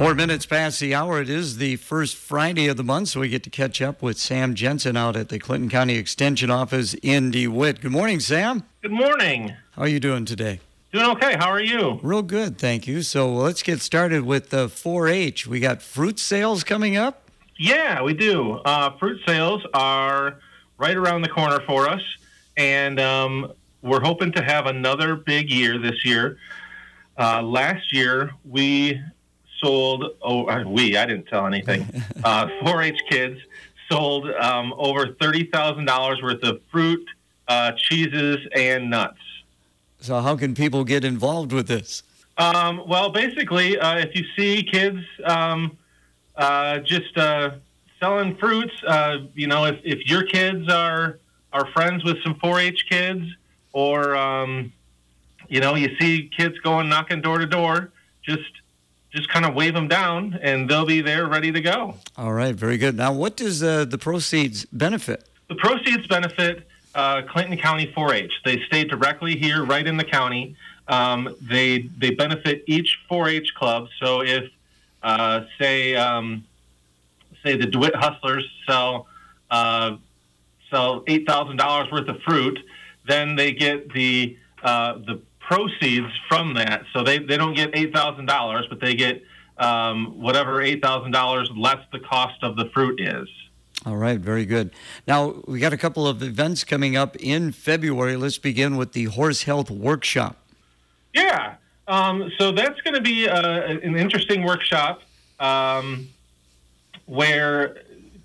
Four minutes past the hour. It is the first Friday of the month, so we get to catch up with Sam Jensen out at the Clinton County Extension Office in DeWitt. Good morning, Sam. Good morning. How are you doing today? Doing okay. How are you? Real good, thank you. So let's get started with the 4-H. We got fruit sales coming up. Yeah, we do. Uh, fruit sales are right around the corner for us, and um, we're hoping to have another big year this year. Uh, last year, we sold, oh, uh, we, I didn't tell anything, uh, 4 H kids sold um, over $30,000 worth of fruit, uh, cheeses, and nuts. So, how can people get involved with this? Um, well, basically, uh, if you see kids um, uh, just uh, selling fruits, you know, if, if your kids are, are friends with some 4 H kids, or, um, you know, you see kids going knocking door to door, just just kind of wave them down and they'll be there ready to go. All right, very good. Now, what does uh, the proceeds benefit? The proceeds benefit uh, Clinton County 4-H. They stay directly here, right in the county. Um, they they benefit each 4-H club. So if uh, say um, say the DeWitt Hustlers sell uh, sell eight thousand dollars worth of fruit, then they get the uh, the proceeds from that. So they, they don't get $8,000, but they get um, whatever $8,000 less the cost of the fruit is. All right, very good. Now, we got a couple of events coming up in February. Let's begin with the Horse Health Workshop. Yeah, um, so that's going to be uh, an interesting workshop um, where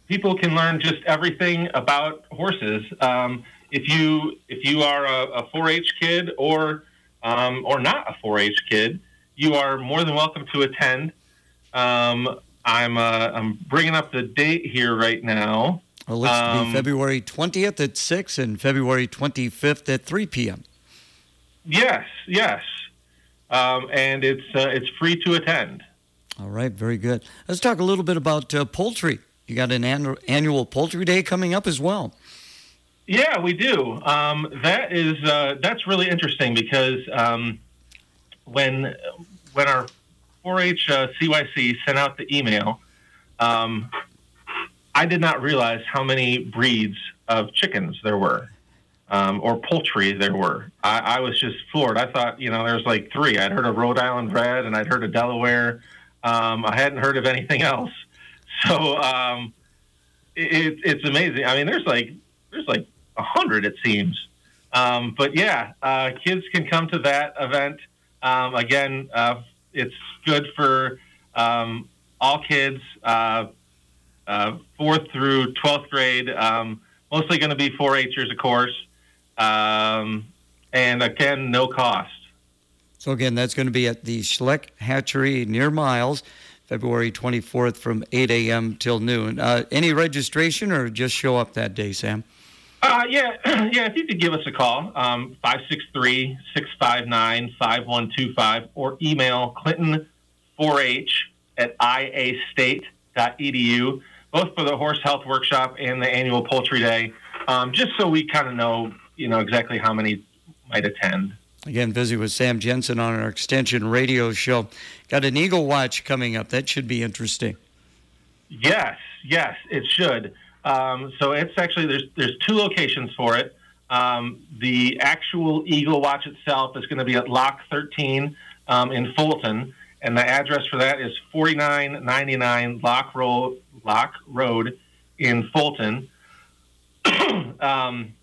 people can learn just everything about horses. Um, if you if you are a, a 4-H kid or um, or not a 4-H kid, you are more than welcome to attend. Um, I'm uh, I'm bringing up the date here right now. Well, it's um, February 20th at 6 and February 25th at 3 p.m. Yes, yes. Um, and it's, uh, it's free to attend. All right, very good. Let's talk a little bit about uh, poultry. You got an annual poultry day coming up as well. Yeah, we do. Um, that is uh, that's really interesting because um, when when our 4-H uh, CYC sent out the email, um, I did not realize how many breeds of chickens there were. Um, or poultry there were. I, I, was just floored. I thought, you know, there was like three. I'd heard of Rhode Island Red and I'd heard of Delaware. Um, I hadn't heard of anything else. So um, it, it's amazing. I mean, there's like there's like a hundred, it seems. Um, but yeah, uh, kids can come to that event. Um, again, uh, it's good for um, all kids, uh, uh fourth through twelfth grade. Um, mostly going to be 4-Hers, of course, um, and again, no cost. So again, that's going to be at the Schlecht Hatchery near Miles. February 24th from 8 a.m. till noon. Uh, any registration or just show up that day, Sam? Uh, yeah, yeah. If you could give us a call, um, 563 659 5125, or email Clinton4H at iastate.edu, both for the horse health workshop and the annual poultry day, um, just so we kind of know, you know, exactly how many might attend. Again, busy with Sam Jensen on our extension radio show. Got an Eagle Watch coming up. That should be interesting. Yes, yes, it should. Um, so it's actually there's there's two locations for it. Um, the actual Eagle Watch itself is going to be at Lock 13 um, in Fulton, and the address for that is 4999 Lock Road Lock Road in Fulton. Um,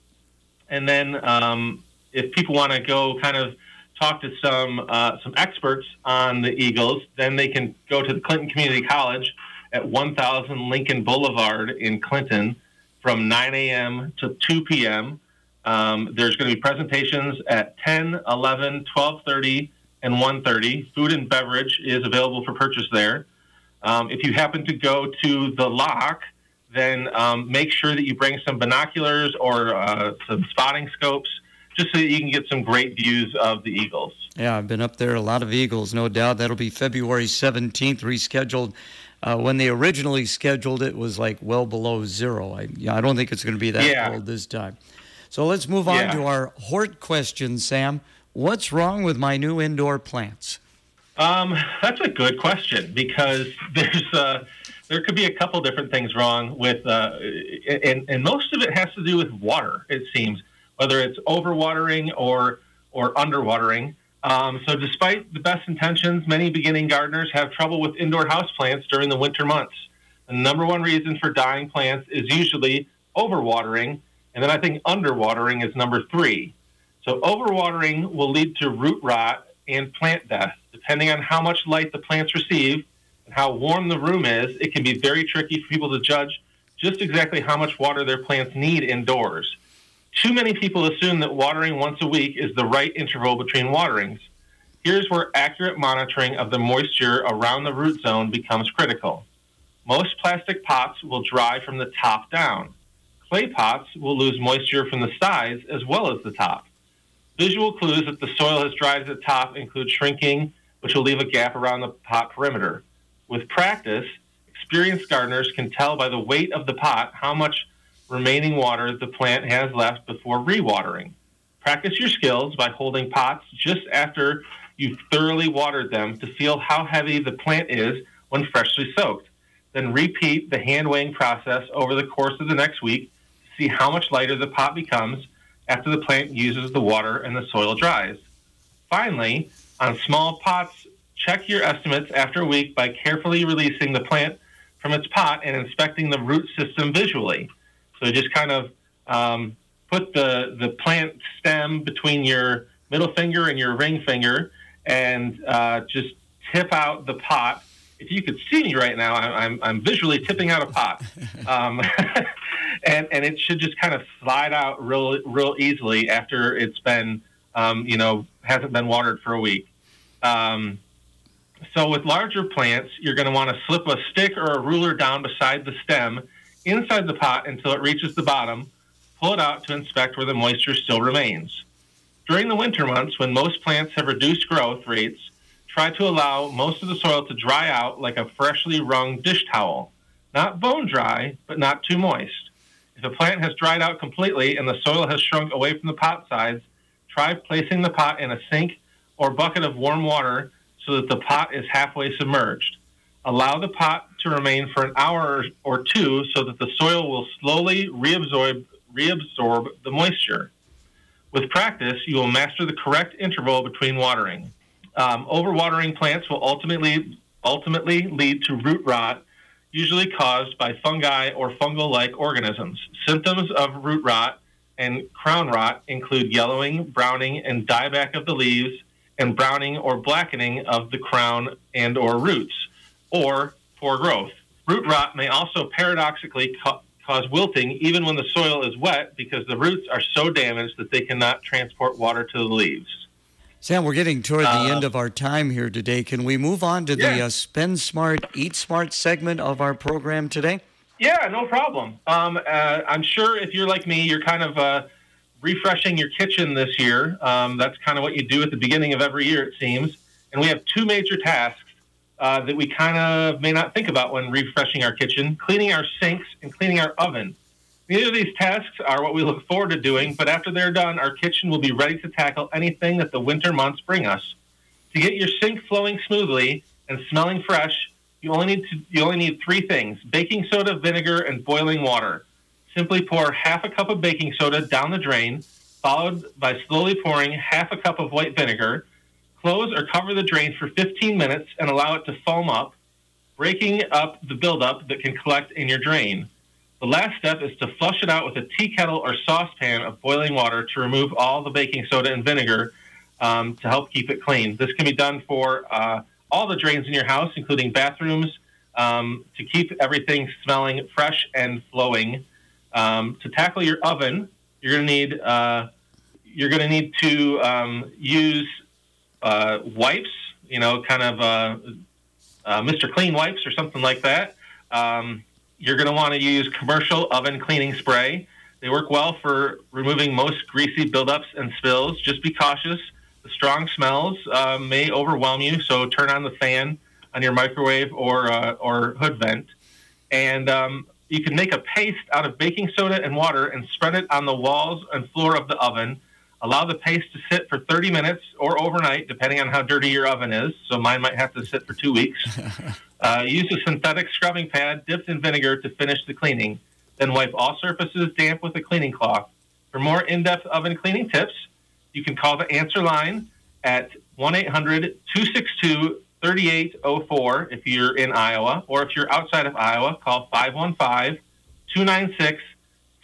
and then um, if people want to go kind of talk to some uh, some experts on the Eagles, then they can go to the Clinton Community College at 1000 Lincoln Boulevard in Clinton from 9 a.m. to 2 p.m. Um, there's going to be presentations at 10, 11, 12:30, and 1:30. Food and beverage is available for purchase there. Um, if you happen to go to the lock, then um, make sure that you bring some binoculars or uh, some spotting scopes, just so that you can get some great views of the eagles. Yeah, I've been up there. A lot of eagles, no doubt. That'll be February 17th, rescheduled uh, when they originally scheduled it, was like well below zero. I, I don't think it's going to be that yeah. cold this time. So let's move on yeah. to our Hort question, Sam. What's wrong with my new indoor plants? Um, that's a good question because there's uh, there could be a couple different things wrong with, uh, and, and most of it has to do with water. It seems whether it's overwatering or or underwatering. Um, so, despite the best intentions, many beginning gardeners have trouble with indoor houseplants during the winter months. The number one reason for dying plants is usually overwatering, and then I think underwatering is number three. So, overwatering will lead to root rot and plant death. Depending on how much light the plants receive and how warm the room is, it can be very tricky for people to judge just exactly how much water their plants need indoors. Too many people assume that watering once a week is the right interval between waterings. Here's where accurate monitoring of the moisture around the root zone becomes critical. Most plastic pots will dry from the top down. Clay pots will lose moisture from the sides as well as the top. Visual clues that the soil has dried at the top include shrinking, which will leave a gap around the pot perimeter. With practice, experienced gardeners can tell by the weight of the pot how much remaining water the plant has left before rewatering. Practice your skills by holding pots just after you've thoroughly watered them to feel how heavy the plant is when freshly soaked. Then repeat the hand weighing process over the course of the next week to see how much lighter the pot becomes after the plant uses the water and the soil dries. Finally, on small pots, check your estimates after a week by carefully releasing the plant from its pot and inspecting the root system visually. So just kind of um, put the, the plant stem between your middle finger and your ring finger and uh, just tip out the pot. If you could see me right now, I'm, I'm visually tipping out a pot. Um, and, and it should just kind of slide out real, real easily after it's been, um, you know, hasn't been watered for a week. Um, so with larger plants, you're going to want to slip a stick or a ruler down beside the stem inside the pot until it reaches the bottom, pull it out to inspect where the moisture still remains. During the winter months, when most plants have reduced growth rates, try to allow most of the soil to dry out like a freshly wrung dish towel. Not bone dry, but not too moist. If a plant has dried out completely and the soil has shrunk away from the pot sides, try placing the pot in a sink or bucket of warm water so that the pot is halfway submerged. Allow the pot to remain for an hour or two so that the soil will slowly reabsorb, reabsorb the moisture. With practice, you will master the correct interval between watering. Um, overwatering plants will ultimately ultimately lead to root rot, usually caused by fungi or fungal-like organisms. Symptoms of root rot and crown rot include yellowing, browning, and dieback of the leaves, and browning or blackening of the crown and or roots or poor growth. Root rot may also paradoxically ca- cause wilting even when the soil is wet because the roots are so damaged that they cannot transport water to the leaves. Sam, we're getting toward the uh, end of our time here today. Can we move on to yeah. the uh, Spend Smart, Eat Smart segment of our program today? Yeah, no problem. Um, uh, I'm sure if you're like me, you're kind of uh, refreshing your kitchen this year. Um, that's kind of what you do at the beginning of every year, it seems. And we have two major tasks uh, that we kind of may not think about when refreshing our kitchen cleaning our sinks and cleaning our oven. Neither of these tasks are what we look forward to doing, but after they're done, our kitchen will be ready to tackle anything that the winter months bring us. To get your sink flowing smoothly and smelling fresh, you only need to, you only need three things: baking soda, vinegar, and boiling water. Simply pour half a cup of baking soda down the drain, followed by slowly pouring half a cup of white vinegar Close or cover the drain for 15 minutes and allow it to foam up, breaking up the buildup that can collect in your drain. The last step is to flush it out with a tea kettle or saucepan of boiling water to remove all the baking soda and vinegar um, to help keep it clean. This can be done for uh, all the drains in your house, including bathrooms, um, to keep everything smelling fresh and flowing. Um, to tackle your oven, you're going to need uh, you're going to need to um, use uh, wipes, you know, kind of uh, uh, Mr. Clean wipes or something like that. Um, you're going to want to use commercial oven cleaning spray. They work well for removing most greasy buildups and spills. Just be cautious. The strong smells uh, may overwhelm you, so turn on the fan on your microwave or uh, or hood vent. And um, you can make a paste out of baking soda and water and spread it on the walls and floor of the oven Allow the paste to sit for 30 minutes or overnight, depending on how dirty your oven is. So mine might have to sit for two weeks. uh, use a synthetic scrubbing pad dipped in vinegar to finish the cleaning. Then wipe all surfaces damp with a cleaning cloth. For more in depth oven cleaning tips, you can call the answer line at 1 800 262 3804 if you're in Iowa, or if you're outside of Iowa, call 515 296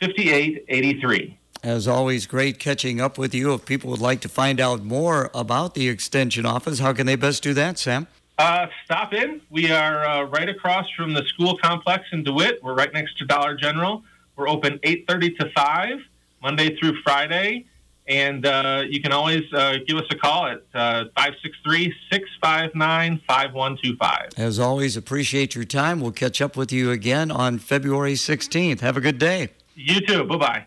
5883. As always, great catching up with you. If people would like to find out more about the Extension office, how can they best do that, Sam? Uh, stop in. We are uh, right across from the school complex in DeWitt. We're right next to Dollar General. We're open 8:30 to 5, Monday through Friday. And uh, you can always uh, give us a call at uh, 563 659 5125. As always, appreciate your time. We'll catch up with you again on February 16th. Have a good day. You too. Bye bye.